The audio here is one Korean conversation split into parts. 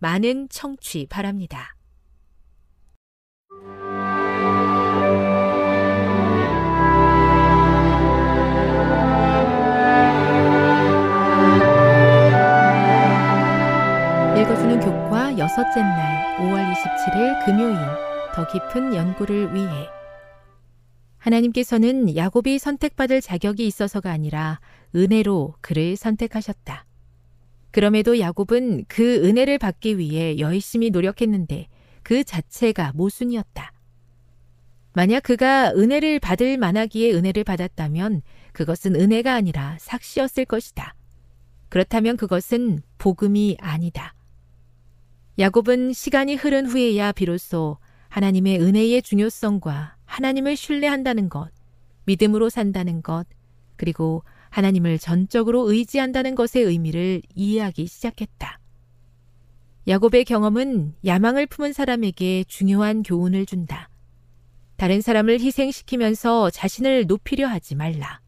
많은 청취 바랍니다. 읽어주는 교과 여섯째 날 5월 27일 금요일 더 깊은 연구를 위해 하나님께서는 야곱이 선택받을 자격이 있어서가 아니라 은혜로 그를 선택하셨다. 그럼에도 야곱은 그 은혜를 받기 위해 열심히 노력했는데 그 자체가 모순이었다. 만약 그가 은혜를 받을 만하기에 은혜를 받았다면 그것은 은혜가 아니라 삭시였을 것이다. 그렇다면 그것은 복음이 아니다. 야곱은 시간이 흐른 후에야 비로소 하나님의 은혜의 중요성과 하나님을 신뢰한다는 것, 믿음으로 산다는 것, 그리고 하나님을 전적으로 의지한다는 것의 의미를 이해하기 시작했다. 야곱의 경험은 야망을 품은 사람에게 중요한 교훈을 준다. 다른 사람을 희생시키면서 자신을 높이려 하지 말라.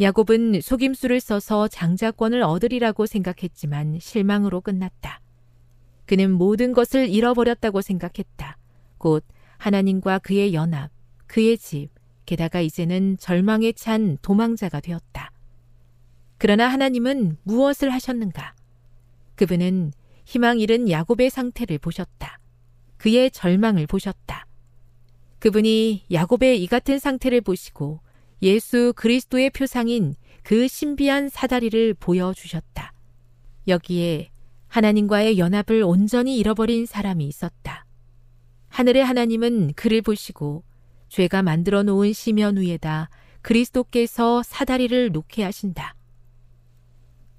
야곱은 속임수를 써서 장자권을 얻으리라고 생각했지만 실망으로 끝났다. 그는 모든 것을 잃어버렸다고 생각했다. 곧 하나님과 그의 연합, 그의 집, 게다가 이제는 절망에 찬 도망자가 되었다. 그러나 하나님은 무엇을 하셨는가? 그분은 희망 잃은 야곱의 상태를 보셨다. 그의 절망을 보셨다. 그분이 야곱의 이 같은 상태를 보시고 예수 그리스도의 표상인 그 신비한 사다리를 보여주셨다. 여기에 하나님과의 연합을 온전히 잃어버린 사람이 있었다. 하늘의 하나님은 그를 보시고 죄가 만들어 놓은 시면 위에다 그리스도께서 사다리를 놓게 하신다.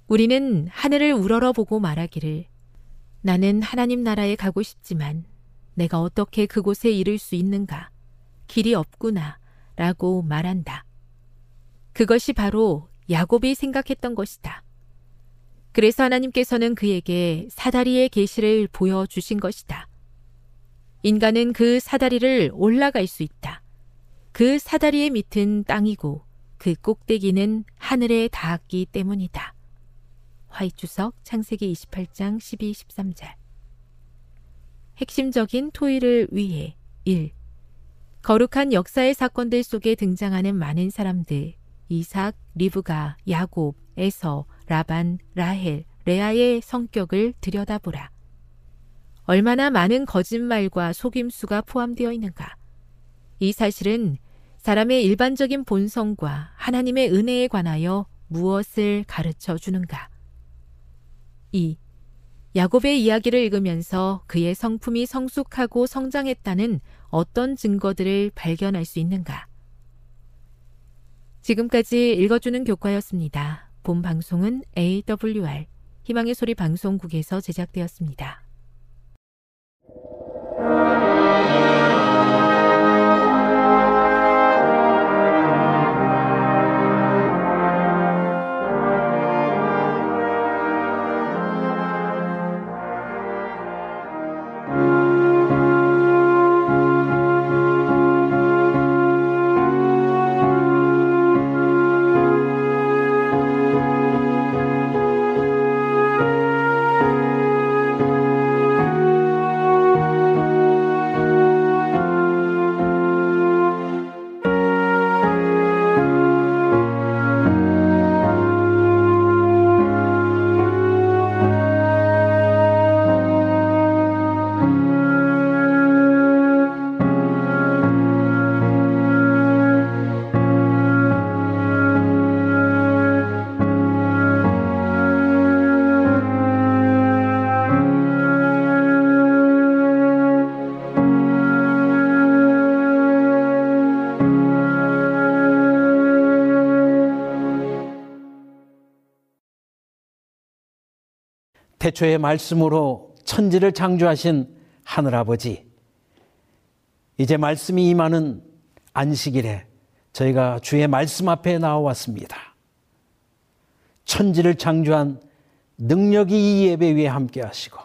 우리는 하늘을 우러러 보고 말하기를 나는 하나님 나라에 가고 싶지만 내가 어떻게 그곳에 이를 수 있는가? 길이 없구나. 라고 말한다. 그것이 바로 야곱이 생각했던 것이다. 그래서 하나님께서는 그에게 사다리의 계시를 보여주신 것이다. 인간은 그 사다리를 올라갈 수 있다. 그 사다리의 밑은 땅이고 그 꼭대기는 하늘에 닿았기 때문이다. 화이주석 창세기 28장 12, 13절 핵심적인 토의를 위해 1. 거룩한 역사의 사건들 속에 등장하는 많은 사람들, 이삭, 리브가, 야곱, 에서, 라반, 라헬, 레아의 성격을 들여다보라. 얼마나 많은 거짓말과 속임수가 포함되어 있는가. 이 사실은 사람의 일반적인 본성과 하나님의 은혜에 관하여 무엇을 가르쳐 주는가. 2. 야곱의 이야기를 읽으면서 그의 성품이 성숙하고 성장했다는 어떤 증거들을 발견할 수 있는가? 지금까지 읽어주는 교과였습니다. 본 방송은 AWR 희망의 소리 방송국에서 제작되었습니다. 태초의 말씀으로 천지를 창조하신 하늘아버지, 이제 말씀이 임하는 안식일에 저희가 주의 말씀 앞에 나와왔습니다. 천지를 창조한 능력이 이 예배 위에 함께 하시고,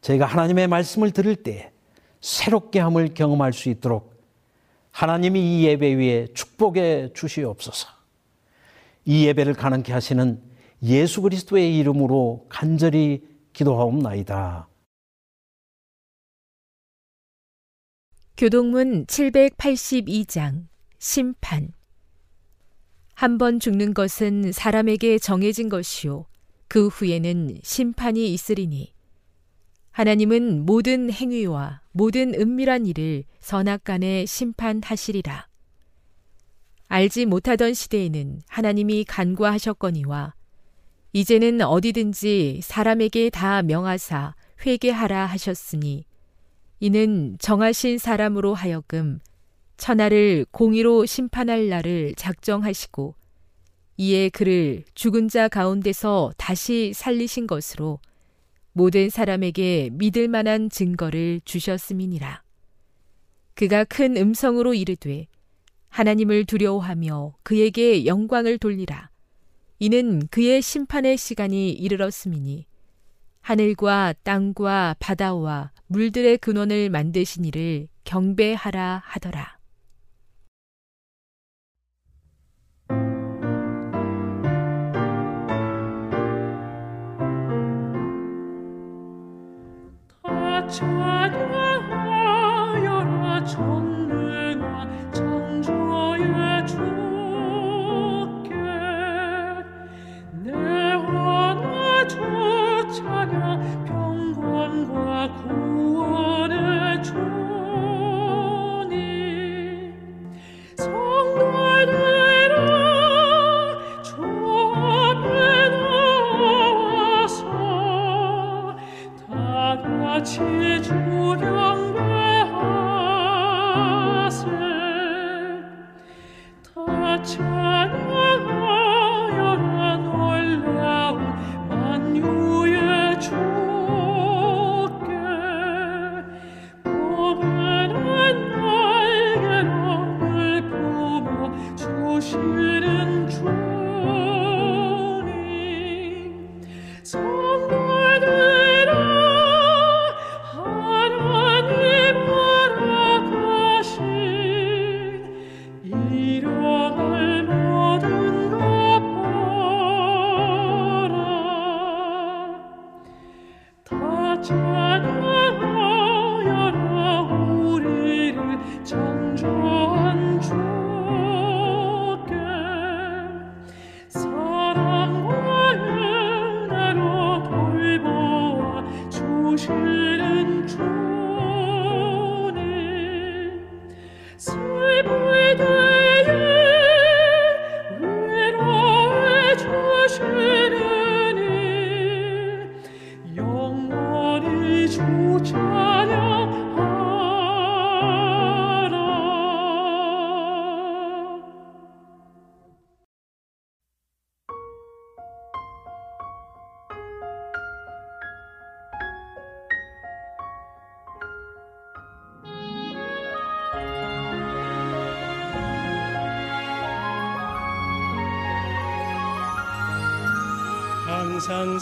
저희가 하나님의 말씀을 들을 때 새롭게 함을 경험할 수 있도록 하나님이 이 예배 위에 축복해 주시옵소서. 이 예배를 가능케 하시는 예수 그리스도의 이름으로 간절히 기도하옵나이다. 교동문 782장 심판 한 번 죽는 것은 사람에게 정해진 것이요 그 후에는 심판이 있으리니 하나님은 모든 행위와 모든 은밀한 일을 선악간에 심판하시리라. 알지 못하던 시대에는 하나님이 간과하셨거니와 이제는 어디든지 사람에게 다 명하사 회개하라 하셨으니 이는 정하신 사람으로 하여금 천하를 공의로 심판할 날을 작정하시고 이에 그를 죽은 자 가운데서 다시 살리신 것으로 모든 사람에게 믿을 만한 증거를 주셨음이니라. 그가 큰 음성으로 이르되 하나님을 두려워하며 그에게 영광을 돌리라. 이는 그의 심판의 시간이 이르렀음이니 하늘과 땅과 바다와 물들의 근원을 만드신 이를 경배하라 하더라. 찬양하여라 전 주님. 성도들아 주 앞에 나와서 다 같이 주 경배하세. 다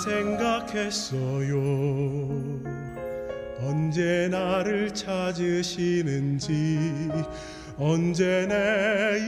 생각했어요. 언제 나를 찾으시는지, 언제 내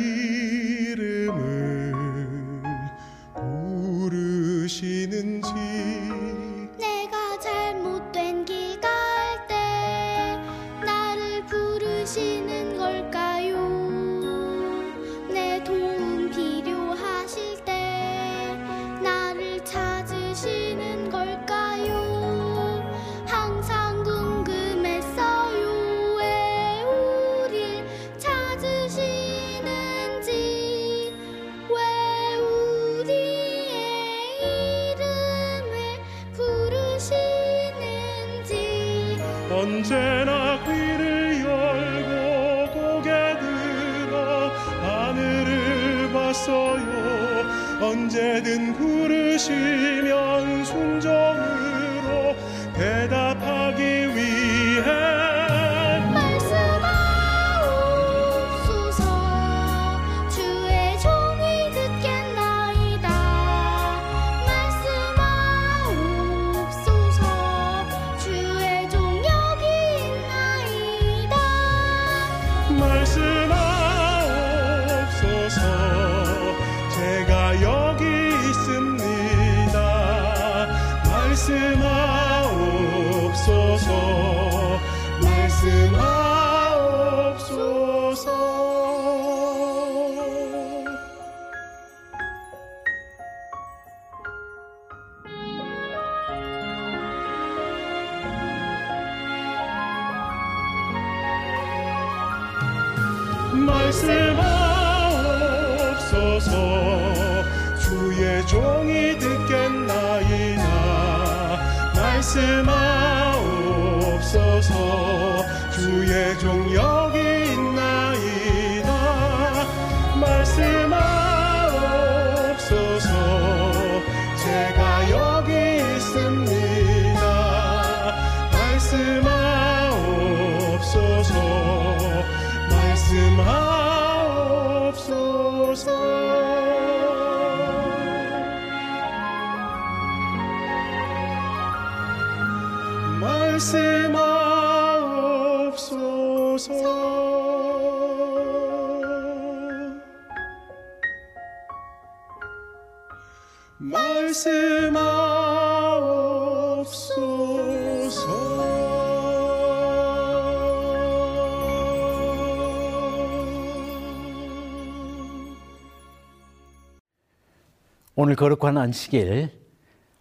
오늘 거룩한 안식일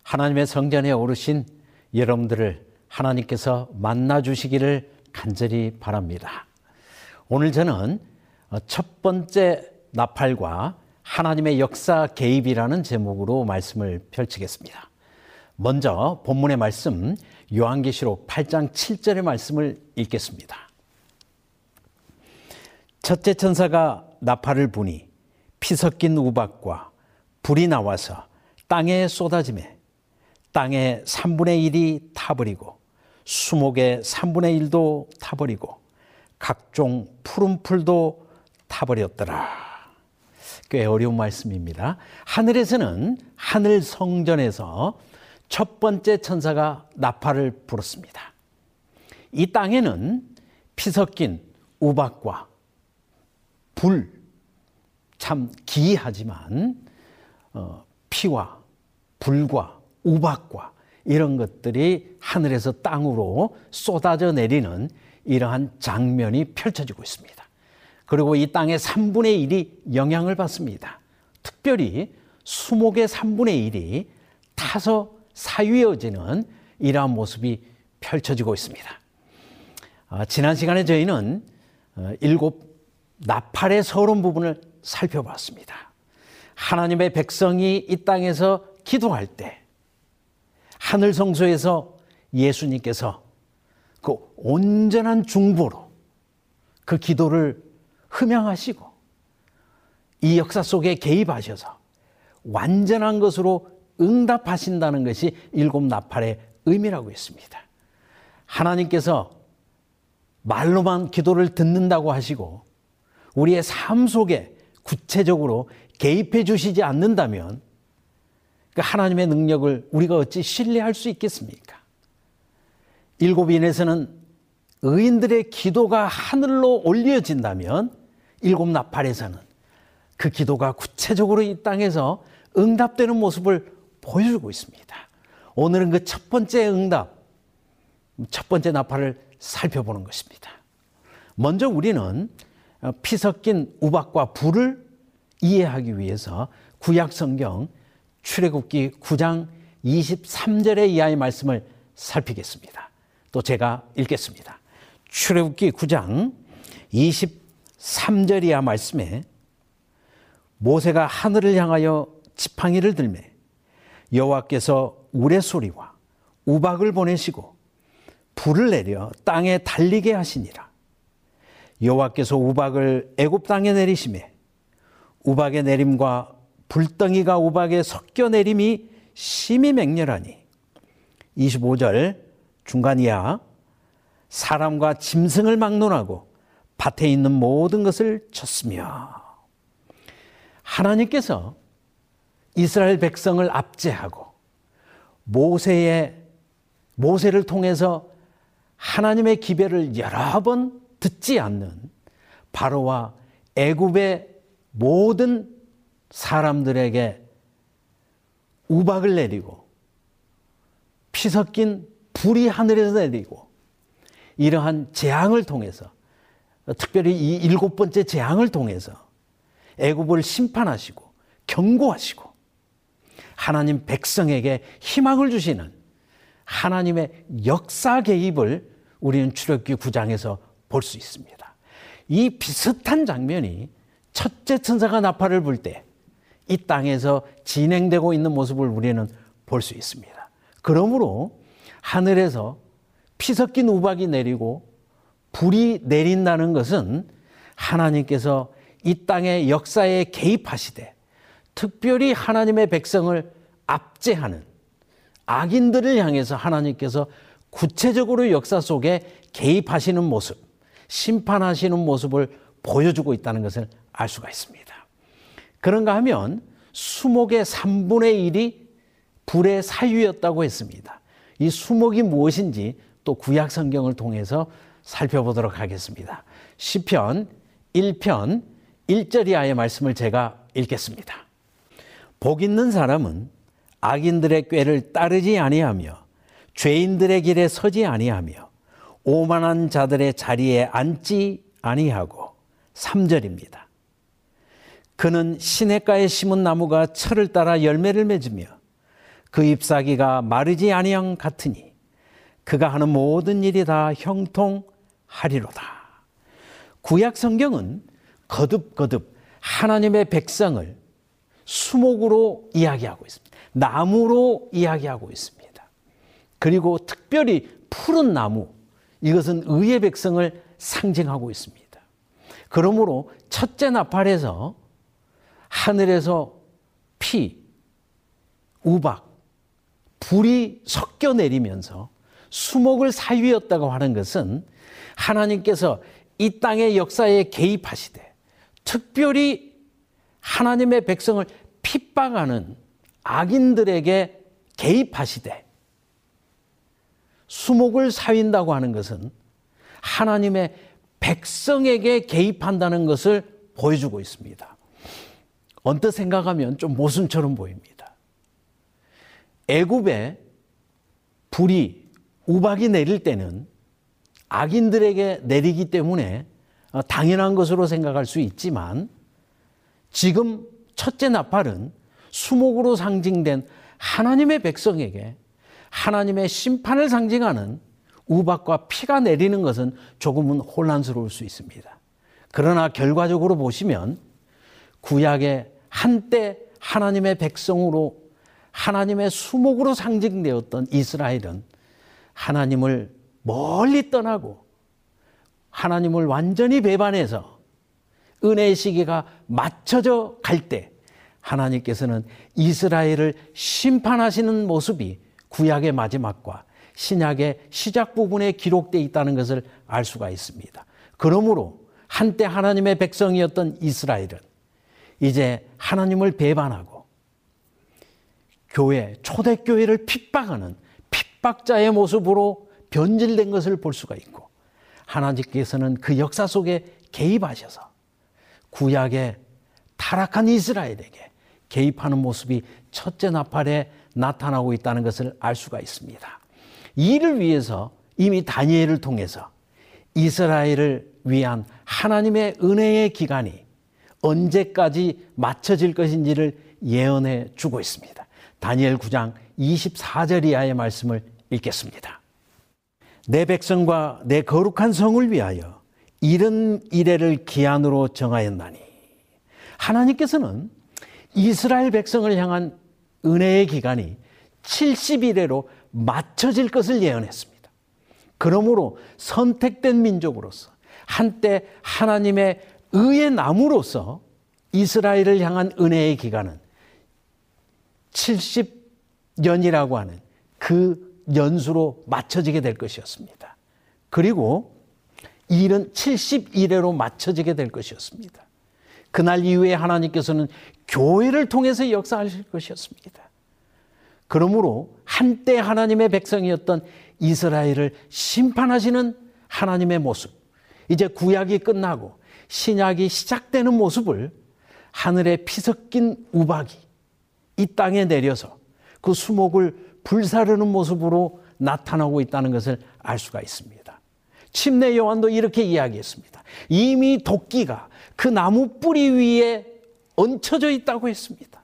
하나님의 성전에 오르신 여러분들을 하나님께서 만나 주시기를 간절히 바랍니다. 오늘 저는 어, 첫 번째 나팔과 하나님의 역사 개입이라는 제목으로 말씀을 펼치겠습니다. 먼저 본문의 말씀 요한계시록 8장 7절의 말씀을 읽겠습니다. 첫째 천사가 나팔을 부니 피 섞인 우박과 불이 나와서 땅에 쏟아지매 땅의 3분의 1이 타버리고 수목의 3분의 1도 타버리고 각종 푸른 풀도 타버렸더라. 꽤 어려운 말씀입니다. 하늘에서는 하늘 성전에서 첫 번째 천사가 나팔을 불었습니다. 이 땅에는 피 섞인 우박과 불, 참 기이하지만 어, 피와 불과 우박과 이런 것들이 하늘에서 땅으로 쏟아져 내리는 이러한 장면이 펼쳐지고 있습니다. 그리고 이 땅의 3분의 1이 영향을 받습니다. 특별히 수목의 3분의 1이 타서 사유해지는 이러한 모습이 펼쳐지고 있습니다. 아, 지난 시간에 저희는 어, 일곱 나팔의 서론 부분을 살펴봤습니다. 하나님의 백성이 이 땅에서 기도할 때 하늘 성소에서 예수님께서 그 온전한 중보로 그 기도를 흠양하시고 이 역사 속에 개입하셔서 완전한 것으로 응답하신다는 것이 일곱 나팔의 의미라고 했습니다. 하나님께서 말로만 기도를 듣는다고 하시고 우리의 삶 속에 구체적으로 개입해 주시지 않는다면 그 하나님의 능력을 우리가 어찌 신뢰할 수 있겠습니까? 일곱 인에서는 의인들의 기도가 하늘로 올려진다면 일곱 나팔에서는 그 기도가 구체적으로 이 땅에서 응답되는 모습을 보여주고 있습니다. 오늘은 그 첫 번째 응답, 첫 번째 나팔을 살펴보는 것입니다. 먼저 우리는 피 섞인 우박과 불을 이해하기 위해서 구약 성경 출애굽기 9장 23절의 이하의 말씀을 살피겠습니다. 또 제가 읽겠습니다. 출애굽기 9장 23 절 이하 말씀에 모세가 하늘을 향하여 지팡이를 들매 여호와께서 우레소리와 우박을 보내시고 불을 내려 땅에 달리게 하시니라. 여호와께서 우박을 애굽 땅에 내리심에 우박의 내림과 불덩이가 우박에 섞여 내림이 심히 맹렬하니 25절 중간 이하 사람과 짐승을 막론하고 밭에 있는 모든 것을 쳤으며 하나님께서 이스라엘 백성을 압제하고 모세의 모세를 통해서 하나님의 기별을 여러 번 듣지 않는 바로와 애굽의 모든 사람들에게 우박을 내리고 피 섞인 불이 하늘에서 내리고 이러한 재앙을 통해서 특별히 이 일곱 번째 재앙을 통해서 애굽을 심판하시고 경고하시고 하나님 백성에게 희망을 주시는 하나님의 역사 개입을 우리는 출애굽기 9장에서 볼 수 있습니다. 이 비슷한 장면이 첫째 천사가 나팔을 불 때 이 땅에서 진행되고 있는 모습을 우리는 볼 수 있습니다. 그러므로 하늘에서 피 섞인 우박이 내리고 불이 내린다는 것은 하나님께서 이 땅의 역사에 개입하시되 특별히 하나님의 백성을 압제하는 악인들을 향해서 하나님께서 구체적으로 역사 속에 개입하시는 모습, 심판하시는 모습을 보여주고 있다는 것을 알 수가 있습니다. 그런가 하면 수목의 3분의 1이 불의 사유였다고 했습니다. 이 수목이 무엇인지 또 구약 성경을 통해서 살펴보도록 하겠습니다. 시편 1편 1절 이하의 말씀을 제가 읽겠습니다. 복 있는 사람은 악인들의 꾀를 따르지 아니하며 죄인들의 길에 서지 아니하며 오만한 자들의 자리에 앉지 아니하고 3절입니다. 그는 시냇가에 심은 나무가 철을 따라 열매를 맺으며 그 잎사귀가 마르지 아니함 같으니 그가 하는 모든 일이 다 형통 하리로다. 구약 성경은 거듭거듭 하나님의 백성을 수목으로 이야기하고 있습니다. 나무로 이야기하고 있습니다. 그리고 특별히 푸른 나무, 이것은 의의 백성을 상징하고 있습니다. 그러므로 첫째 나팔에서 하늘에서 피, 우박, 불이 섞여 내리면서 수목을 사유였다고 하는 것은 하나님께서 이 땅의 역사에 개입하시되 특별히 하나님의 백성을 핍박하는 악인들에게 개입하시되 수목을 사윈다고 하는 것은 하나님의 백성에게 개입한다는 것을 보여주고 있습니다. 언뜻 생각하면 좀 모순처럼 보입니다. 애굽에 불이 우박이 내릴 때는 악인들에게 내리기 때문에 당연한 것으로 생각할 수 있지만 지금 첫째 나팔은 수목으로 상징된 하나님의 백성에게 하나님의 심판을 상징하는 우박과 피가 내리는 것은 조금은 혼란스러울 수 있습니다. 그러나 결과적으로 보시면 구약의 한때 하나님의 백성으로 하나님의 수목으로 상징되었던 이스라엘은 하나님을 멀리 떠나고 하나님을 완전히 배반해서 은혜의 시기가 맞춰져 갈 때 하나님께서는 이스라엘을 심판하시는 모습이 구약의 마지막과 신약의 시작 부분에 기록되어 있다는 것을 알 수가 있습니다. 그러므로 한때 하나님의 백성이었던 이스라엘은 이제 하나님을 배반하고 교회, 초대교회를 핍박하는 핍박자의 모습으로 변질된 것을 볼 수가 있고 하나님께서는 그 역사 속에 개입하셔서 구약의 타락한 이스라엘에게 개입하는 모습이 첫째 나팔에 나타나고 있다는 것을 알 수가 있습니다. 이를 위해서 이미 다니엘을 통해서 이스라엘을 위한 하나님의 은혜의 기간이 언제까지 맞춰질 것인지를 예언해 주고 있습니다. 다니엘 9장 24절 이하의 말씀을 읽겠습니다. 내 백성과 내 거룩한 성을 위하여 이른 이래를 기한으로 정하였나니 하나님께서는 이스라엘 백성을 향한 은혜의 기간이 70일에로 맞춰질 것을 예언했습니다. 그러므로 선택된 민족으로서 한때 하나님의 의의 나무로서 이스라엘을 향한 은혜의 기간은 70년이라고 하는 그 연수로 맞춰지게 될 것이었습니다. 그리고 일은 71회로 맞춰지게 될 것이었습니다. 그날 이후에 하나님께서는 교회를 통해서 역사하실 것이었습니다. 그러므로 한때 하나님의 백성이었던 이스라엘을 심판하시는 하나님의 모습, 이제 구약이 끝나고 신약이 시작되는 모습을 하늘에 피 섞인 우박이 이 땅에 내려서 그 수목을 불사르는 모습으로 나타나고 있다는 것을 알 수가 있습니다. 침례 요한도 이렇게 이야기했습니다. 이미 도끼가 그 나무 뿌리 위에 얹혀져 있다고 했습니다.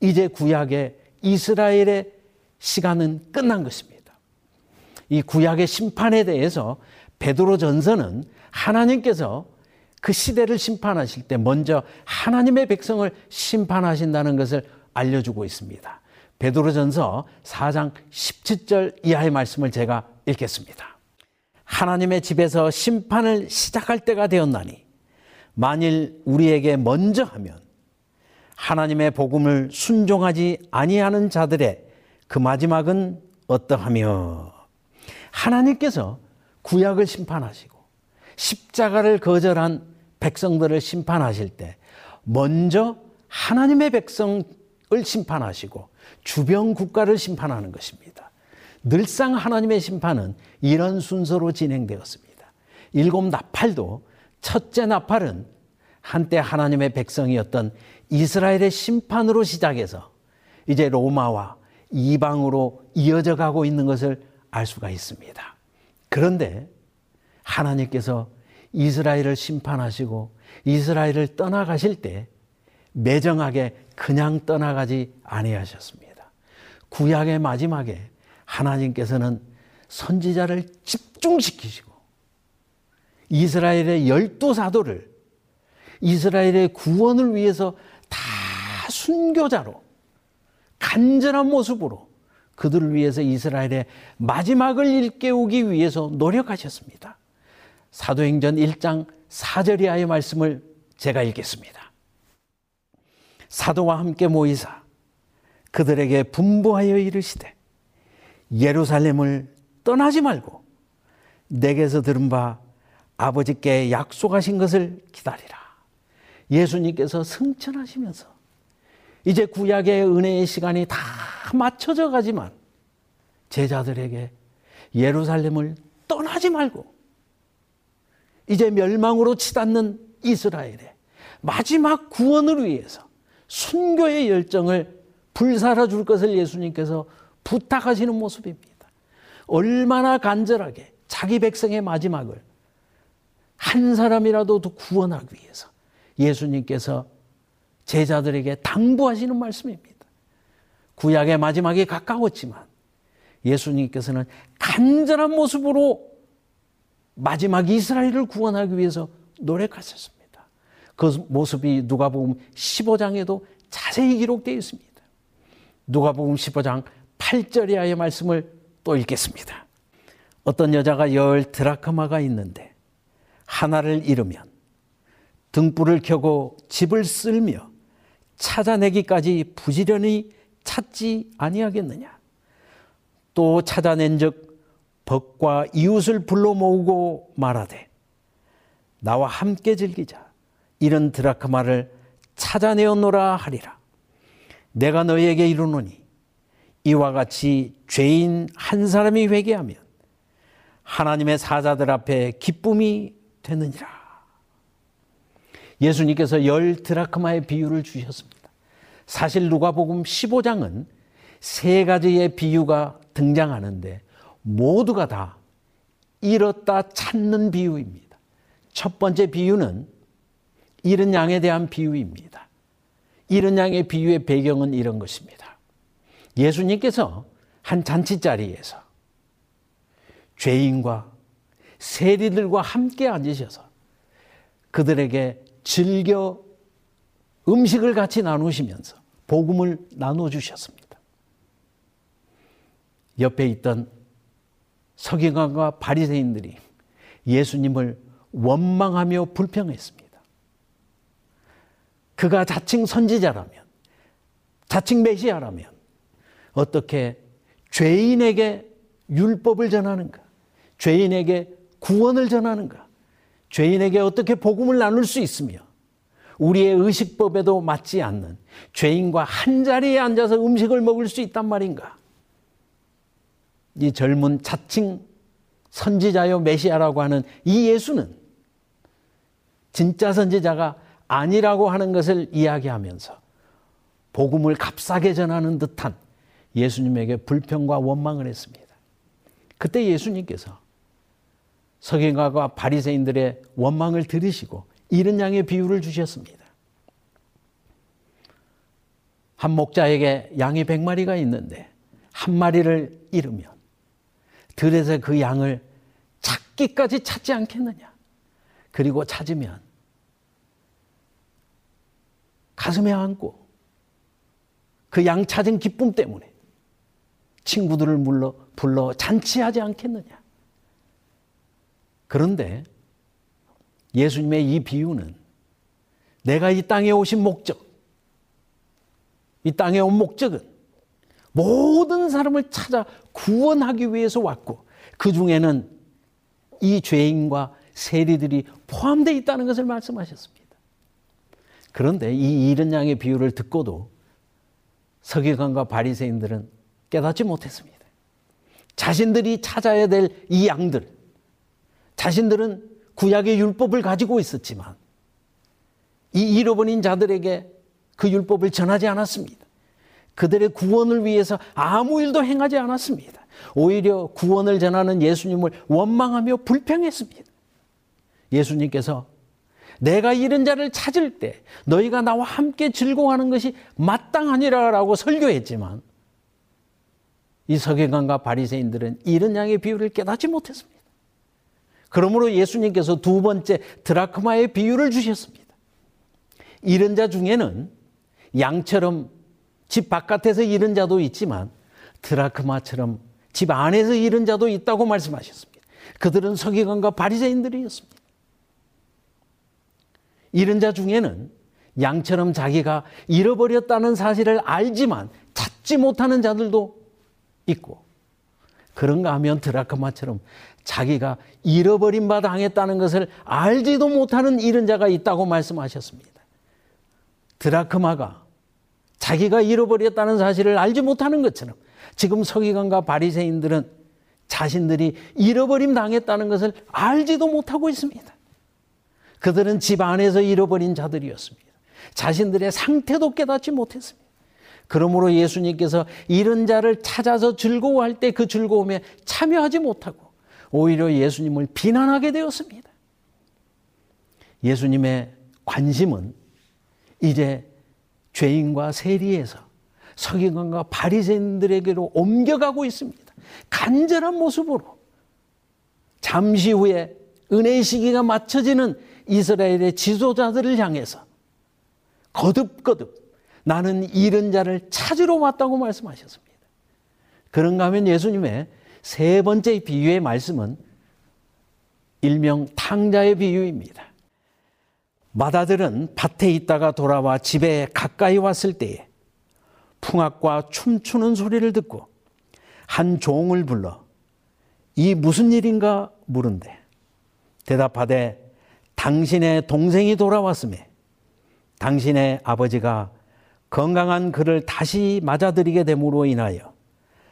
이제 구약의 이스라엘의 시간은 끝난 것입니다. 이 구약의 심판에 대해서 베드로 전서는 하나님께서 그 시대를 심판하실 때 먼저 하나님의 백성을 심판하신다는 것을 알려주고 있습니다. 베드로전서 4장 17절 이하의 말씀을 제가 읽겠습니다. 하나님의 집에서 심판을 시작할 때가 되었나니 만일 우리에게 먼저 하면 하나님의 복음을 순종하지 아니하는 자들의 그 마지막은 어떠하며 하나님께서 구약을 심판하시고 십자가를 거절한 백성들을 심판하실 때 먼저 하나님의 백성을 심판하시고 주변 국가를 심판하는 것입니다. 늘상 하나님의 심판은 이런 순서로 진행되었습니다. 일곱 나팔도 첫째 나팔은 한때 하나님의 백성이었던 이스라엘의 심판으로 시작해서 이제 로마와 이방으로 이어져 가고 있는 것을 알 수가 있습니다. 그런데 하나님께서 이스라엘을 심판하시고 이스라엘을 떠나가실 때 매정하게 그냥 떠나가지 아니하셨습니다. 구약의 마지막에 하나님께서는 선지자를 집중시키시고 이스라엘의 열두 사도를 이스라엘의 구원을 위해서 다 순교자로 간절한 모습으로 그들을 위해서 이스라엘의 마지막을 일깨우기 위해서 노력하셨습니다. 사도행전 1장 4절 이하의 말씀을 제가 읽겠습니다. 사도와 함께 모이사 그들에게 분부하여 이르시되 예루살렘을 떠나지 말고 내게서 들은 바 아버지께 약속하신 것을 기다리라. 예수님께서 승천하시면서 이제 구약의 은혜의 시간이 다 맞춰져 가지만 제자들에게 예루살렘을 떠나지 말고 이제 멸망으로 치닫는 이스라엘의 마지막 구원을 위해서 순교의 열정을 불살아 줄 것을 예수님께서 부탁하시는 모습입니다. 얼마나 간절하게 자기 백성의 마지막을 한 사람이라도 더 구원하기 위해서 예수님께서 제자들에게 당부하시는 말씀입니다. 구약의 마지막이 가까웠지만 예수님께서는 간절한 모습으로 마지막 이스라엘을 구원하기 위해서 노력하셨습니다. 그 모습이 누가복음 15장에도 자세히 기록되어 있습니다. 누가복음 15장 8절 이하의 말씀을 또 읽겠습니다. 어떤 여자가 열 드라크마가 있는데 하나를 잃으면 등불을 켜고 집을 쓸며 찾아내기까지 부지런히 찾지 아니하겠느냐. 또 찾아낸즉 벗과 이웃을 불러 모으고 말하되 나와 함께 즐기자. 이런 드라크마를 찾아내었노라 하리라. 내가 너희에게 이르노니 이와 같이 죄인 한 사람이 회개하면 하나님의 사자들 앞에 기쁨이 되느니라. 예수님께서 열 드라크마의 비유를 주셨습니다. 사실 누가복음 15장은 세 가지의 비유가 등장하는데 모두가 다 잃었다 찾는 비유입니다. 첫 번째 비유는 잃은 양에 대한 비유입니다. 잃은 양의 비유의 배경은 이런 것입니다. 예수님께서 한 잔치 자리에서 죄인과 세리들과 함께 앉으셔서 그들에게 즐겨 음식을 같이 나누시면서 복음을 나눠 주셨습니다. 옆에 있던 서기관과 바리새인들이 예수님을 원망하며 불평했습니다. 그가 자칭 선지자라면, 자칭 메시아라면 어떻게 죄인에게 율법을 전하는가? 죄인에게 구원을 전하는가? 죄인에게 어떻게 복음을 나눌 수 있으며 우리의 의식법에도 맞지 않는 죄인과 한 자리에 앉아서 음식을 먹을 수 있단 말인가? 이 젊은 자칭 선지자요 메시아라고 하는 이 예수는 진짜 선지자가 아니라고 하는 것을 이야기하면서 복음을 값싸게 전하는 듯한 예수님에게 불평과 원망을 했습니다. 그때 예수님께서 서기관과 바리새인들의 원망을 들으시고 이런 양의 비유를 주셨습니다. 한 목자에게 양이 백 마리가 있는데 한 마리를 잃으면 들에서 그 양을 찾기까지 찾지 않겠느냐. 그리고 찾으면 가슴에 안고 그 양 찾은 기쁨 때문에 친구들을 불러, 불러 잔치하지 않겠느냐. 그런데 예수님의 이 비유는 내가 이 땅에 오신 목적, 이 땅에 온 목적은 모든 사람을 찾아 구원하기 위해서 왔고 그 중에는 이 죄인과 세리들이 포함되어 있다는 것을 말씀하셨습니다. 그런데 이 이른 양의 비유를 듣고도 서기관과 바리새인들은 깨닫지 못했습니다. 자신들이 찾아야 될 이 양들, 자신들은 구약의 율법을 가지고 있었지만 이 잃어버린 자들에게 그 율법을 전하지 않았습니다. 그들의 구원을 위해서 아무 일도 행하지 않았습니다. 오히려 구원을 전하는 예수님을 원망하며 불평했습니다. 예수님께서 내가 잃은 자를 찾을 때 너희가 나와 함께 즐거워하는 것이 마땅하니라라고 설교했지만 이 서기관과 바리새인들은 잃은 양의 비유를 깨닫지 못했습니다. 그러므로 예수님께서 두 번째 드라크마의 비유를 주셨습니다. 잃은 자 중에는 양처럼 집 바깥에서 잃은 자도 있지만 드라크마처럼 집 안에서 잃은 자도 있다고 말씀하셨습니다. 그들은 서기관과 바리새인들이었습니다. 잃은 자 중에는 양처럼 자기가 잃어버렸다는 사실을 알지만 찾지 못하는 자들도 있고 그런가 하면 드라크마처럼 자기가 잃어버린 바 당했다는 것을 알지도 못하는 잃은 자가 있다고 말씀하셨습니다. 드라크마가 자기가 잃어버렸다는 사실을 알지 못하는 것처럼 지금 서기관과 바리새인들은 자신들이 잃어버림 당했다는 것을 알지도 못하고 있습니다. 그들은 집 안에서 잃어버린 자들이었습니다. 자신들의 상태도 깨닫지 못했습니다. 그러므로 예수님께서 이런 자를 찾아서 즐거워할 때 그 즐거움에 참여하지 못하고 오히려 예수님을 비난하게 되었습니다. 예수님의 관심은 이제 죄인과 세리에서 서기관과 바리새인들에게로 옮겨가고 있습니다. 간절한 모습으로 잠시 후에 은혜의 시기가 맞춰지는 이스라엘의 지도자들을 향해서 거듭거듭 나는 잃은 자를 찾으러 왔다고 말씀하셨습니다. 그런가 하면 예수님의 세 번째 비유의 말씀은 일명 탕자의 비유입니다. 마다들은 밭에 있다가 돌아와 집에 가까이 왔을 때에 풍악과 춤추는 소리를 듣고 한 종을 불러 이 무슨 일인가 물은데 대답하되 당신의 동생이 돌아왔음에 당신의 아버지가 건강한 그를 다시 맞아들이게 됨으로 인하여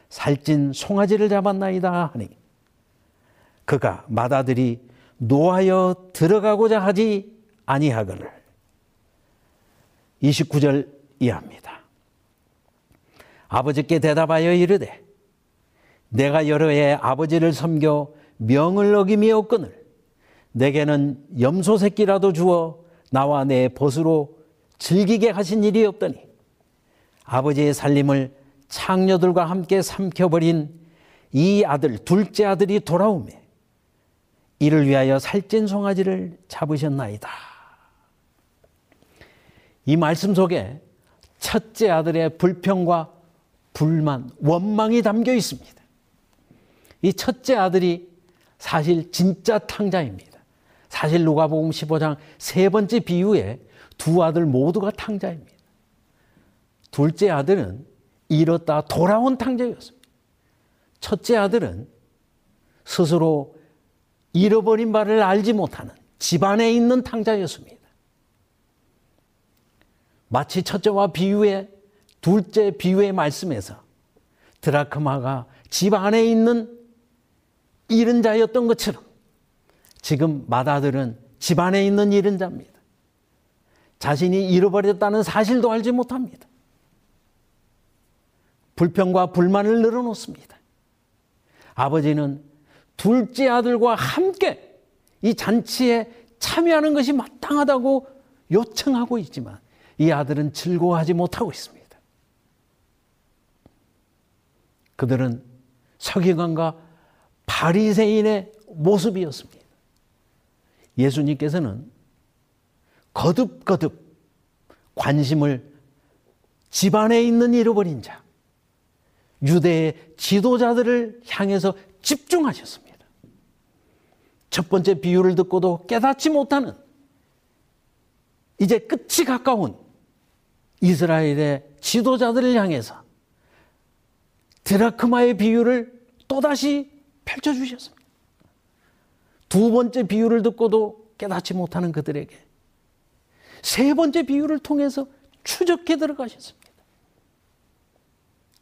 살찐 송아지를 잡았나이다 하니 그가 맏아들이 노하여 들어가고자 하지 아니하거늘 29절 이하입니다. 아버지께 대답하여 이르되 내가 여러 해 아버지를 섬겨 명을 어김이 없거늘 내게는 염소 새끼라도 주어 나와 내 벗으로 즐기게 하신 일이 없더니 아버지의 살림을 창녀들과 함께 삼켜버린 이 아들 둘째 아들이 돌아오매 이를 위하여 살찐 송아지를 잡으셨나이다. 이 말씀 속에 첫째 아들의 불평과 불만, 원망이 담겨 있습니다. 이 첫째 아들이 사실 진짜 탕자입니다. 사실 누가복음 15장 세 번째 비유에 두 아들 모두가 탕자입니다. 둘째 아들은 잃었다 돌아온 탕자였습니다. 첫째 아들은 스스로 잃어버린 바를 알지 못하는 집안에 있는 탕자였습니다. 마치 첫째와 비유의 둘째 비유의 말씀에서 드라크마가 집 안에 있는 잃은 자였던 것처럼 지금 맏아들은 집 안에 있는 잃은 자입니다. 자신이 잃어버렸다는 사실도 알지 못합니다. 불평과 불만을 늘어놓습니다. 아버지는 둘째 아들과 함께 이 잔치에 참여하는 것이 마땅하다고 요청하고 있지만 이 아들은 즐거워하지 못하고 있습니다. 그들은 서기관과 바리새인의 모습이었습니다. 예수님께서는 거듭거듭 관심을 집안에 있는 잃어버린 자, 유대의 지도자들을 향해서 집중하셨습니다. 첫 번째 비유를 듣고도 깨닫지 못하는 이제 끝이 가까운 이스라엘의 지도자들을 향해서 드라크마의 비유를 또다시 펼쳐주셨습니다. 두 번째 비유를 듣고도 깨닫지 못하는 그들에게 세 번째 비유를 통해서 추적해 들어가셨습니다.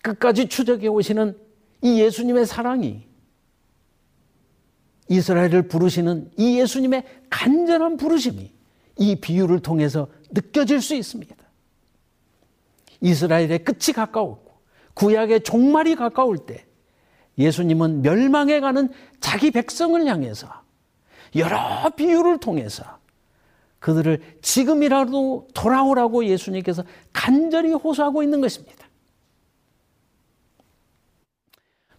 끝까지 추적해 오시는 이 예수님의 사랑이 이스라엘을 부르시는 이 예수님의 간절한 부르심이 이 비유를 통해서 느껴질 수 있습니다. 이스라엘의 끝이 가까웠고 구약의 종말이 가까울 때 예수님은 멸망해 가는 자기 백성을 향해서 여러 비유를 통해서 그들을 지금이라도 돌아오라고 예수님께서 간절히 호소하고 있는 것입니다.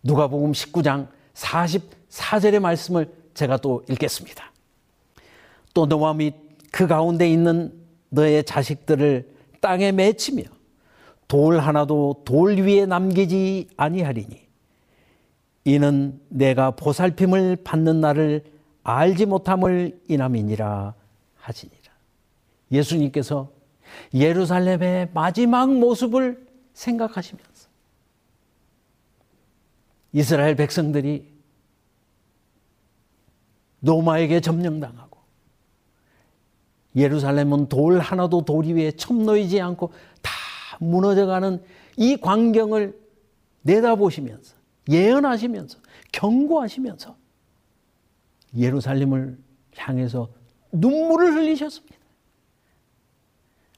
누가복음 19장 44절의 말씀을 제가 또 읽겠습니다. 또 너와 및 그 가운데 있는 너의 자식들을 땅에 맺히며 돌 하나도 돌 위에 남기지 아니하리니 이는 내가 보살핌을 받는 날을 알지 못함을 인함이니라 하시니라. 예수님께서 예루살렘의 마지막 모습을 생각하시면서 이스라엘 백성들이 로마에게 점령당하고 예루살렘은 돌 하나도 돌 위에 첨놓이지 않고 다 무너져가는 이 광경을 내다보시면서 예언하시면서 경고하시면서 예루살렘을 향해서 눈물을 흘리셨습니다.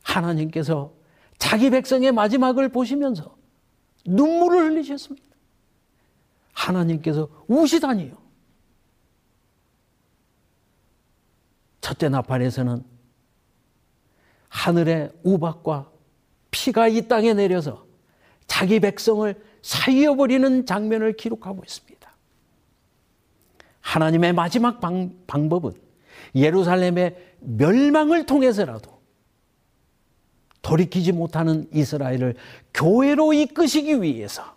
하나님께서 자기 백성의 마지막을 보시면서 눈물을 흘리셨습니다. 하나님께서 우시다니요. 첫째 나팔에서는 하늘의 우박과 피가 이 땅에 내려서 자기 백성을 사이어버리는 장면을 기록하고 있습니다. 하나님의 마지막 방, 방법은 예루살렘의 멸망을 통해서라도 돌이키지 못하는 이스라엘을 교회로 이끄시기 위해서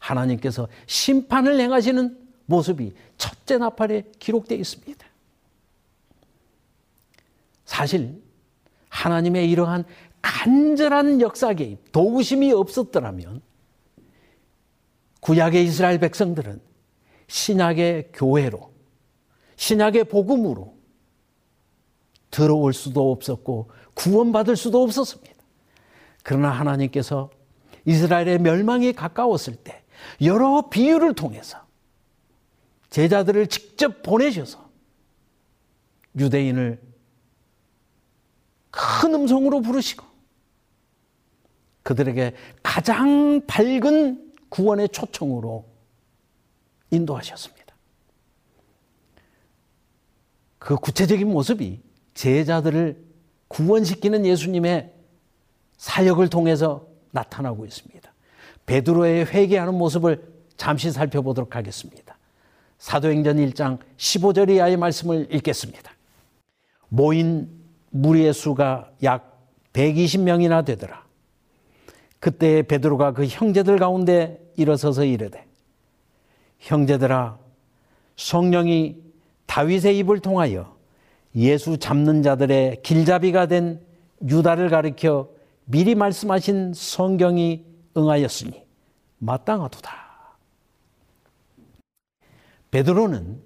하나님께서 심판을 행하시는 모습이 첫째 나팔에 기록되어 있습니다. 사실 하나님의 이러한 간절한 역사 개입, 도우심이 없었더라면 구약의 이스라엘 백성들은 신약의 교회로, 신약의 복음으로 들어올 수도 없었고 구원받을 수도 없었습니다. 그러나 하나님께서 이스라엘의 멸망이 가까웠을 때 여러 비유를 통해서 제자들을 직접 보내셔서 유대인을 큰 음성으로 부르시고 그들에게 가장 밝은 구원의 초청으로 인도하셨습니다. 그 구체적인 모습이 제자들을 구원시키는 예수님의 사역을 통해서 나타나고 있습니다. 베드로의 회개하는 모습을 잠시 살펴보도록 하겠습니다. 사도행전 1장 15절 이하의 말씀을 읽겠습니다. 모인 무리의 수가 약 120명이나 되더라. 그때 베드로가 그 형제들 가운데 일어서서 이르되 형제들아 성령이 다윗의 입을 통하여 예수 잡는 자들의 길잡이가 된 유다를 가리켜 미리 말씀하신 성경이 응하였으니 마땅하도다. 베드로는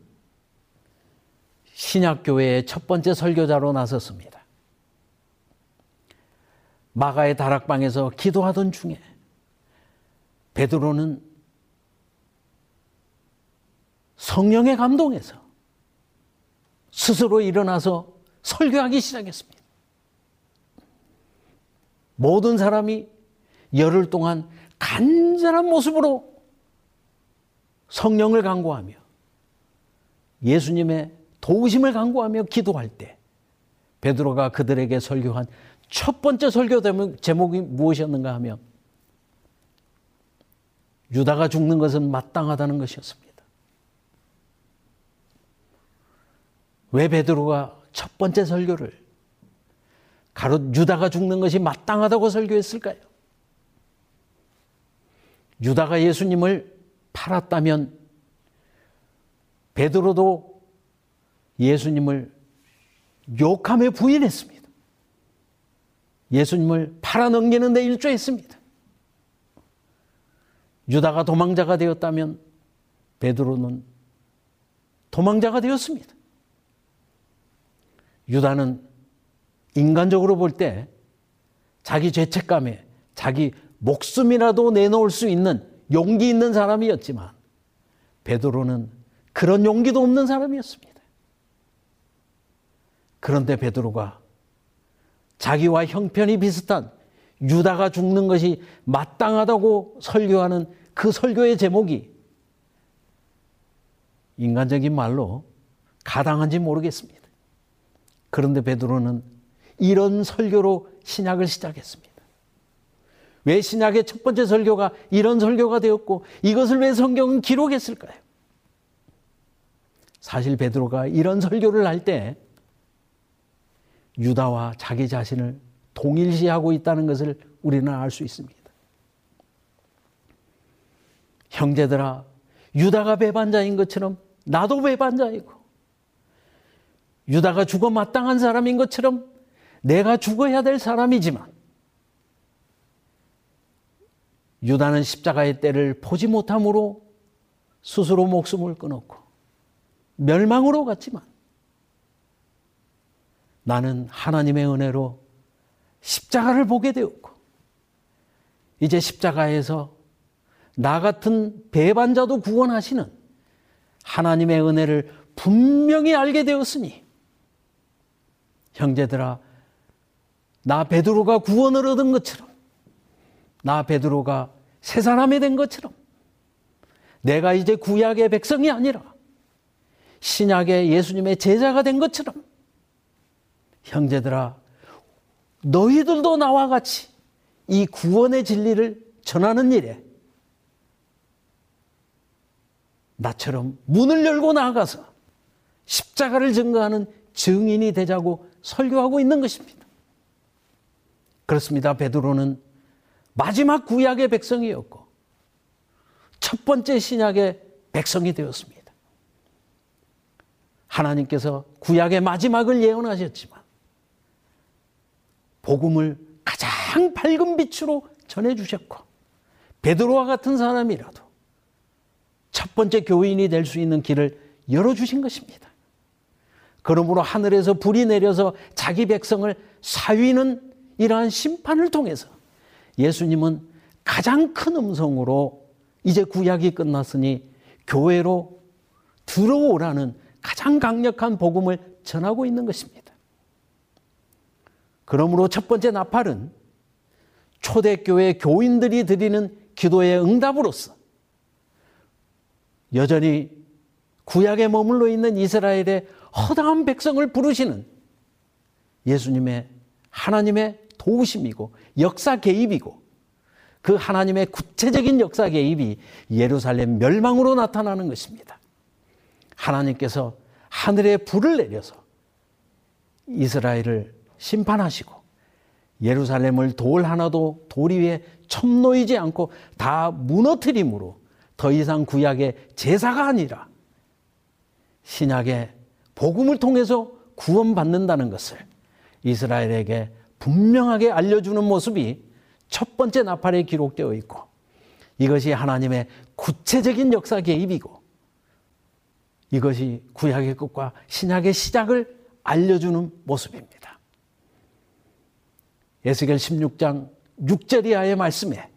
신약교회의 첫 번째 설교자로 나섰습니다. 마가의 다락방에서 기도하던 중에 베드로는 성령의 감동에서 스스로 일어나서 설교하기 시작했습니다. 모든 사람이 열흘 동안 간절한 모습으로 성령을 간구하며 예수님의 도우심을 간구하며 기도할 때 베드로가 그들에게 설교한 첫 번째 설교 제목이 무엇이었는가 하면 유다가 죽는 것은 마땅하다는 것이었습니다. 왜 베드로가 첫 번째 설교를 가롯 유다가 죽는 것이 마땅하다고 설교했을까요? 유다가 예수님을 팔았다면 베드로도 예수님을 욕함에 부인했습니다. 예수님을 팔아넘기는 데 일조했습니다. 유다가 도망자가 되었다면 베드로는 도망자가 되었습니다. 유다는 인간적으로 볼 때 자기 죄책감에 자기 목숨이라도 내놓을 수 있는 용기 있는 사람이었지만 베드로는 그런 용기도 없는 사람이었습니다. 그런데 베드로가 자기와 형편이 비슷한 유다가 죽는 것이 마땅하다고 설교하는 그 설교의 제목이 인간적인 말로 가당한지 모르겠습니다. 그런데 베드로는 이런 설교로 신약을 시작했습니다. 왜 신약의 첫 번째 설교가 이런 설교가 되었고 이것을 왜 성경은 기록했을까요? 사실 베드로가 이런 설교를 할 때 유다와 자기 자신을 동일시하고 있다는 것을 우리는 알 수 있습니다. 형제들아, 유다가 배반자인 것처럼 나도 배반자이고, 유다가 죽어 마땅한 사람인 것처럼 내가 죽어야 될 사람이지만, 유다는 십자가의 때를 보지 못함으로 스스로 목숨을 끊었고, 멸망으로 갔지만, 나는 하나님의 은혜로 십자가를 보게 되었고, 이제 십자가에서 나 같은 배반자도 구원하시는 하나님의 은혜를 분명히 알게 되었으니, 형제들아, 나 베드로가 구원을 얻은 것처럼, 나 베드로가 새 사람이 된 것처럼, 내가 이제 구약의 백성이 아니라 신약의 예수님의 제자가 된 것처럼, 형제들아, 너희들도 나와 같이 이 구원의 진리를 전하는 일에 나처럼 문을 열고 나아가서 십자가를 증거하는 증인이 되자고 설교하고 있는 것입니다. 그렇습니다. 베드로는 마지막 구약의 백성이었고 첫 번째 신약의 백성이 되었습니다. 하나님께서 구약의 마지막을 예언하셨지만 복음을 가장 밝은 빛으로 전해 주셨고 베드로와 같은 사람이라도 첫 번째 교인이 될 수 있는 길을 열어 주신 것입니다. 그러므로 하늘에서 불이 내려서 자기 백성을 사위는 이러한 심판을 통해서 예수님은 가장 큰 음성으로 이제 구약이 끝났으니 교회로 들어오라는 가장 강력한 복음을 전하고 있는 것입니다. 그러므로 첫 번째 나팔은 초대교회 교인들이 드리는 기도의 응답으로서 여전히 구약에 머물러 있는 이스라엘의 허다한 백성을 부르시는 예수님의 하나님의 도우심이고 역사 개입이고 그 하나님의 구체적인 역사 개입이 예루살렘 멸망으로 나타나는 것입니다. 하나님께서 하늘에 불을 내려서 이스라엘을 심판하시고 예루살렘을 돌 하나도 돌 위에 첨놓이지 않고 다 무너뜨림으로 더 이상 구약의 제사가 아니라 신약의 복음을 통해서 구원받는다는 것을 이스라엘에게 분명하게 알려주는 모습이 첫 번째 나팔에 기록되어 있고 이것이 하나님의 구체적인 역사 개입이고 이것이 구약의 끝과 신약의 시작을 알려주는 모습입니다. 에스겔 16장 6절 이하의 말씀에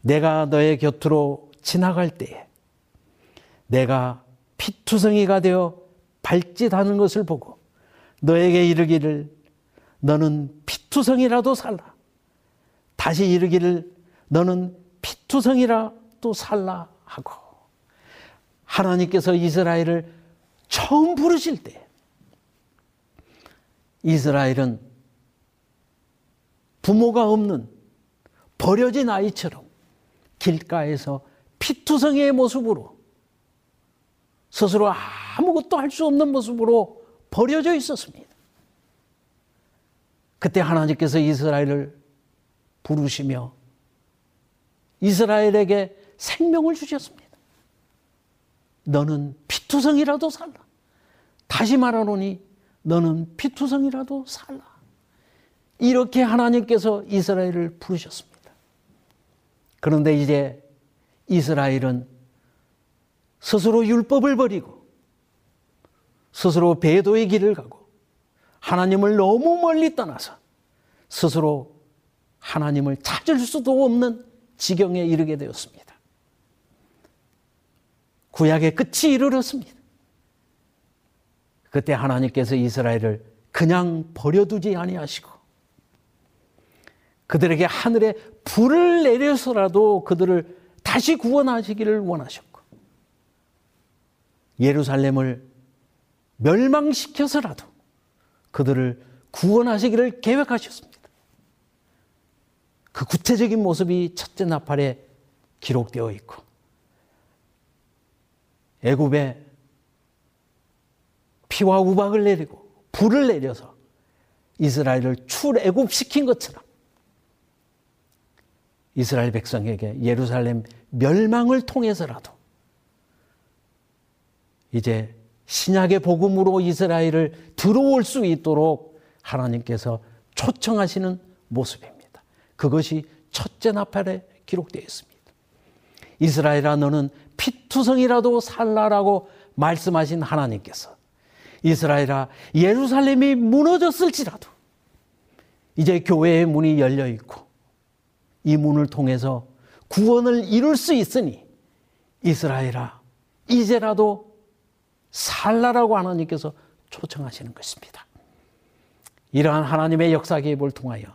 내가 너의 곁으로 지나갈 때에 내가 피투성이가 되어 발짓하는 것을 보고 너에게 이르기를 너는 피투성이라도 살라. 다시 이르기를 너는 피투성이라도 살라 하고 하나님께서 이스라엘을 처음 부르실 때 이스라엘은 부모가 없는 버려진 아이처럼 길가에서 피투성이의 모습으로 스스로 아무것도 할 수 없는 모습으로 버려져 있었습니다. 그때 하나님께서 이스라엘을 부르시며 이스라엘에게 생명을 주셨습니다. 너는 피투성이라도 살라. 다시 말하노니 너는 피투성이라도 살라. 이렇게 하나님께서 이스라엘을 부르셨습니다. 그런데 이제 이스라엘은 스스로 율법을 버리고 스스로 배도의 길을 가고 하나님을 너무 멀리 떠나서 스스로 하나님을 찾을 수도 없는 지경에 이르게 되었습니다. 구약의 끝이 이르렀습니다. 그때 하나님께서 이스라엘을 그냥 버려두지 아니하시고 그들에게 하늘에 불을 내려서라도 그들을 다시 구원하시기를 원하셨고 예루살렘을 멸망시켜서라도 그들을 구원하시기를 계획하셨습니다. 그 구체적인 모습이 첫째 나팔에 기록되어 있고 애굽에 피와 우박을 내리고 불을 내려서 이스라엘을 출애굽시킨 것처럼 이스라엘 백성에게 예루살렘 멸망을 통해서라도 이제 신약의 복음으로 이스라엘을 들어올 수 있도록 하나님께서 초청하시는 모습입니다. 그것이 첫째 나팔에 기록되어 있습니다. 이스라엘아 너는 피투성이라도 살라라고 말씀하신 하나님께서 이스라엘아 예루살렘이 무너졌을지라도 이제 교회의 문이 열려 있고 이 문을 통해서 구원을 이룰 수 있으니 이스라엘아 이제라도 살라라고 하나님께서 초청하시는 것입니다. 이러한 하나님의 역사 개입을 통하여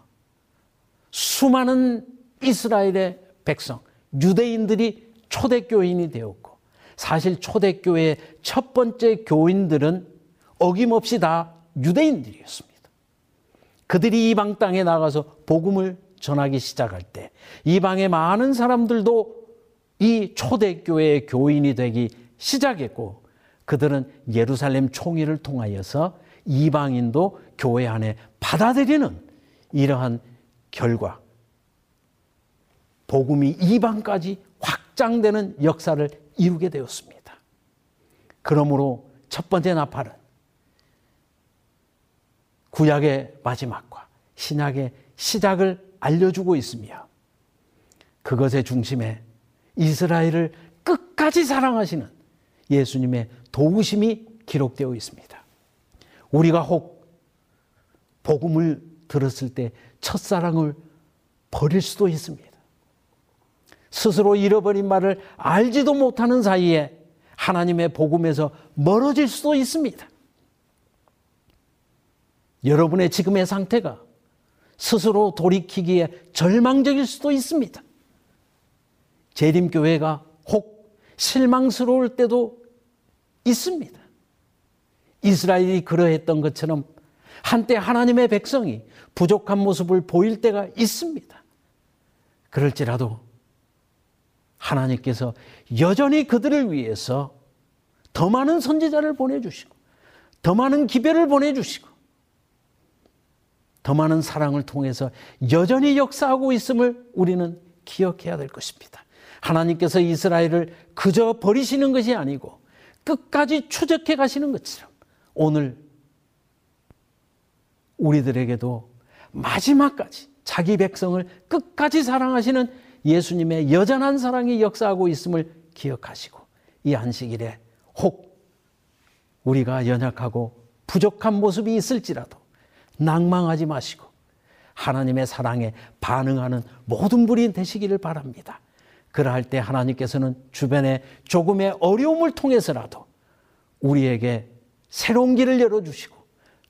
수많은 이스라엘의 백성, 유대인들이 초대교인이 되었고 사실 초대교회의 첫 번째 교인들은 어김없이 다 유대인들이었습니다. 그들이 이방 땅에 나가서 복음을 전하기 시작할 때 이방의 많은 사람들도 이 초대교회의 교인이 되기 시작했고 그들은 예루살렘 총회를 통하여서 이방인도 교회 안에 받아들이는 이러한 결과 복음이 이방까지 확장되는 역사를 이루게 되었습니다. 그러므로 첫 번째 나팔은 구약의 마지막과 신약의 시작을 알려주고 있으며 그것의 중심에 이스라엘을 끝까지 사랑하시는 예수님의 도우심이 기록되어 있습니다. 우리가 혹 복음을 들었을 때 첫사랑을 버릴 수도 있습니다. 스스로 잃어버린 말을 알지도 못하는 사이에 하나님의 복음에서 멀어질 수도 있습니다. 여러분의 지금의 상태가 스스로 돌이키기에 절망적일 수도 있습니다. 재림교회가 혹 실망스러울 때도 있습니다. 이스라엘이 그러했던 것처럼 한때 하나님의 백성이 부족한 모습을 보일 때가 있습니다. 그럴지라도 하나님께서 여전히 그들을 위해서 더 많은 선지자를 보내주시고, 더 많은 기별을 보내주시고, 더 많은 사랑을 통해서 여전히 역사하고 있음을 우리는 기억해야 될 것입니다. 하나님께서 이스라엘을 그저 버리시는 것이 아니고 끝까지 추적해 가시는 것처럼 오늘 우리들에게도 마지막까지 자기 백성을 끝까지 사랑하시는 예수님의 여전한 사랑이 역사하고 있음을 기억하시고 이 안식일에 혹 우리가 연약하고 부족한 모습이 있을지라도 낭망하지 마시고 하나님의 사랑에 반응하는 모든 분이 되시기를 바랍니다. 그러할 때 하나님께서는 주변에 조금의 어려움을 통해서라도 우리에게 새로운 길을 열어주시고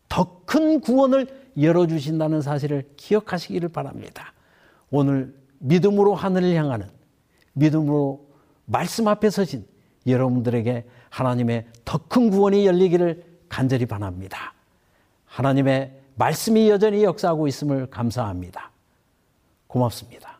더 큰 구원을 열어주신다는 사실을 기억하시기를 바랍니다. 오늘 믿음으로 하늘을 향하는 믿음으로 말씀 앞에 서신 여러분들에게 하나님의 더 큰 구원이 열리기를 간절히 바랍니다. 하나님의 말씀이 여전히 역사하고 있음을 감사합니다. 고맙습니다.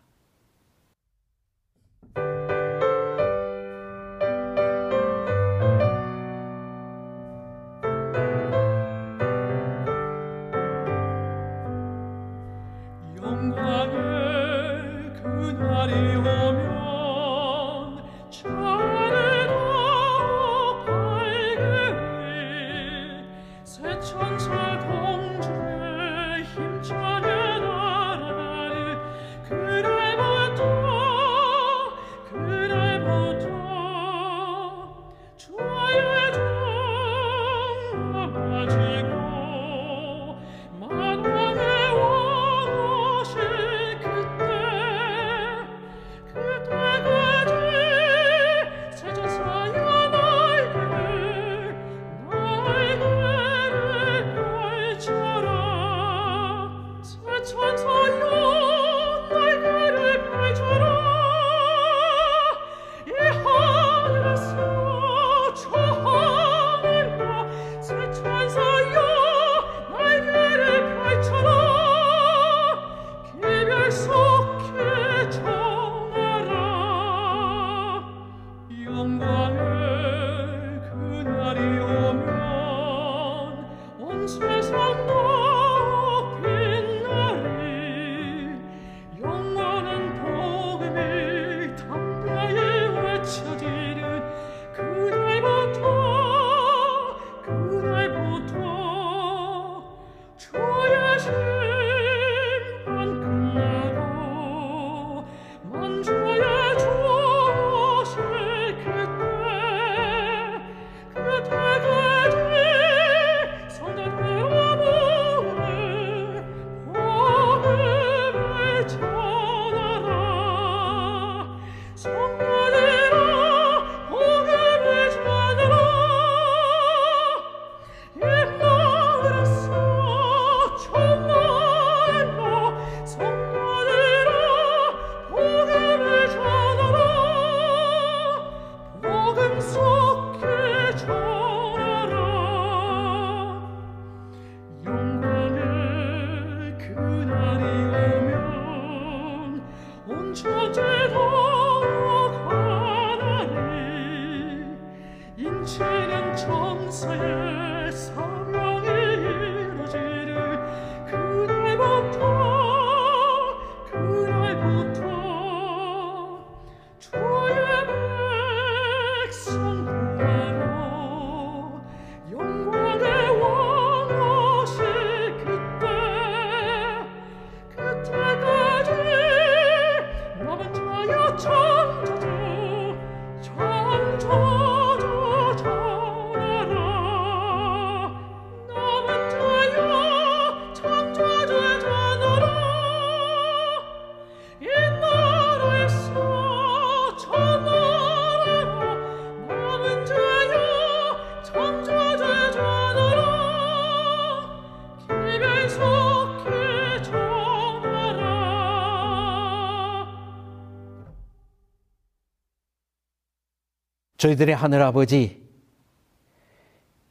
저희들의 하늘아버지,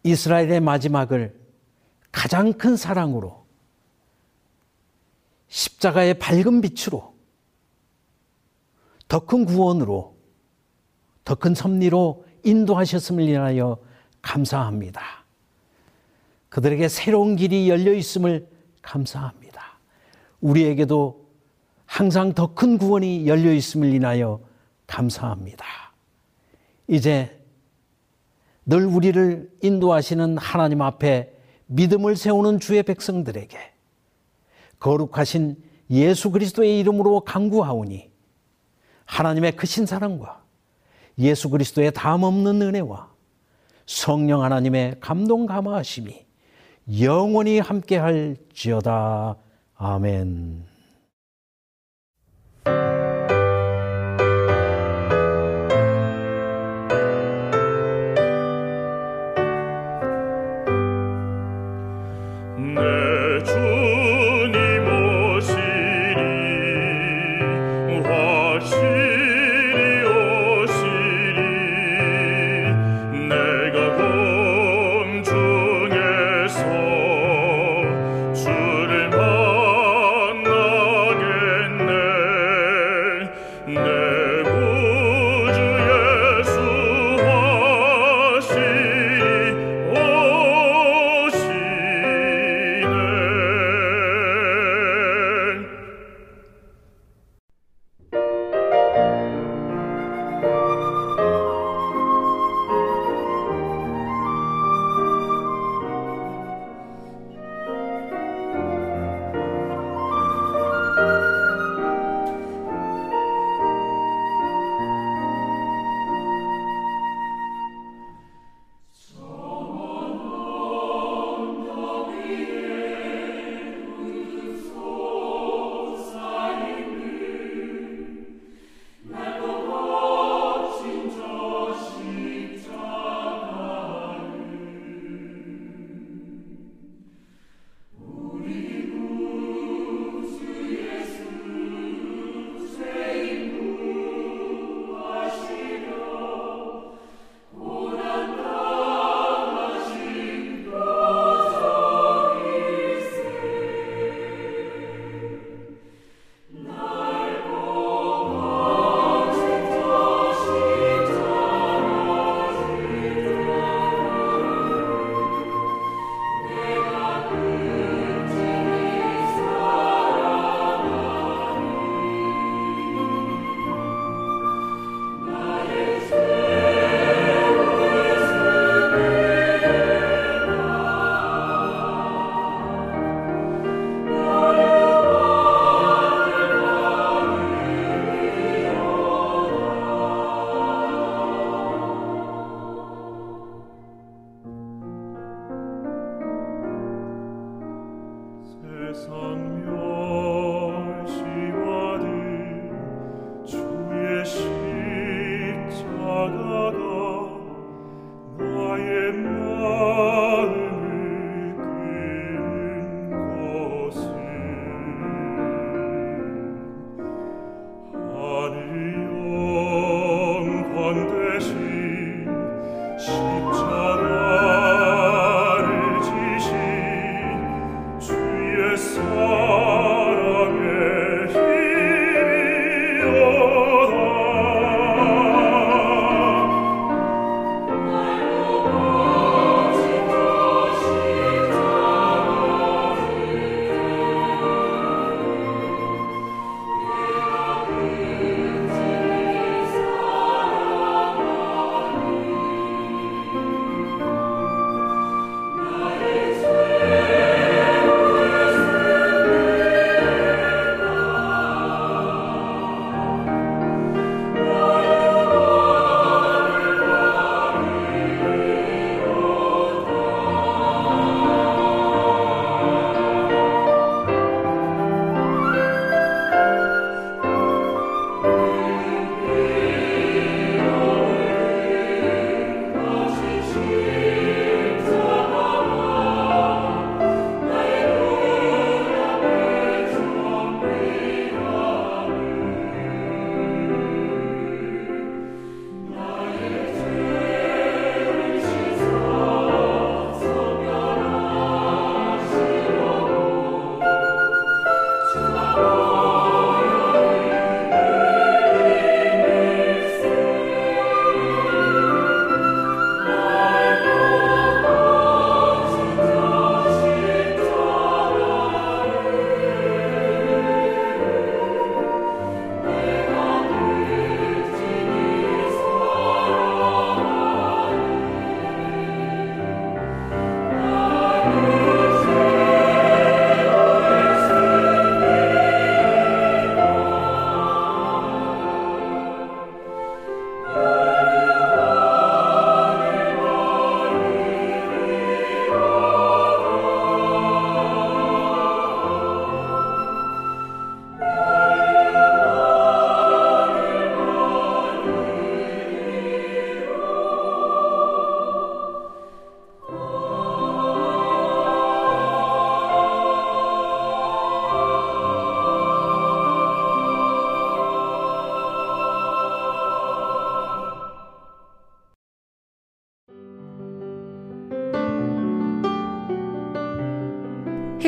이스라엘의 마지막을 가장 큰 사랑으로 십자가의 밝은 빛으로 더 큰 구원으로 더 큰 섭리로 인도하셨음을 인하여 감사합니다. 그들에게 새로운 길이 열려 있음을 감사합니다. 우리에게도 항상 더 큰 구원이 열려 있음을 인하여 감사합니다. 이제 늘 우리를 인도하시는 하나님 앞에 믿음을 세우는 주의 백성들에게 거룩하신 예수 그리스도의 이름으로 강구하오니 하나님의 크신 사랑과 예수 그리스도의 담 없는 은혜와 성령 하나님의 감동 감화하심이 영원히 함께할지어다. 아멘.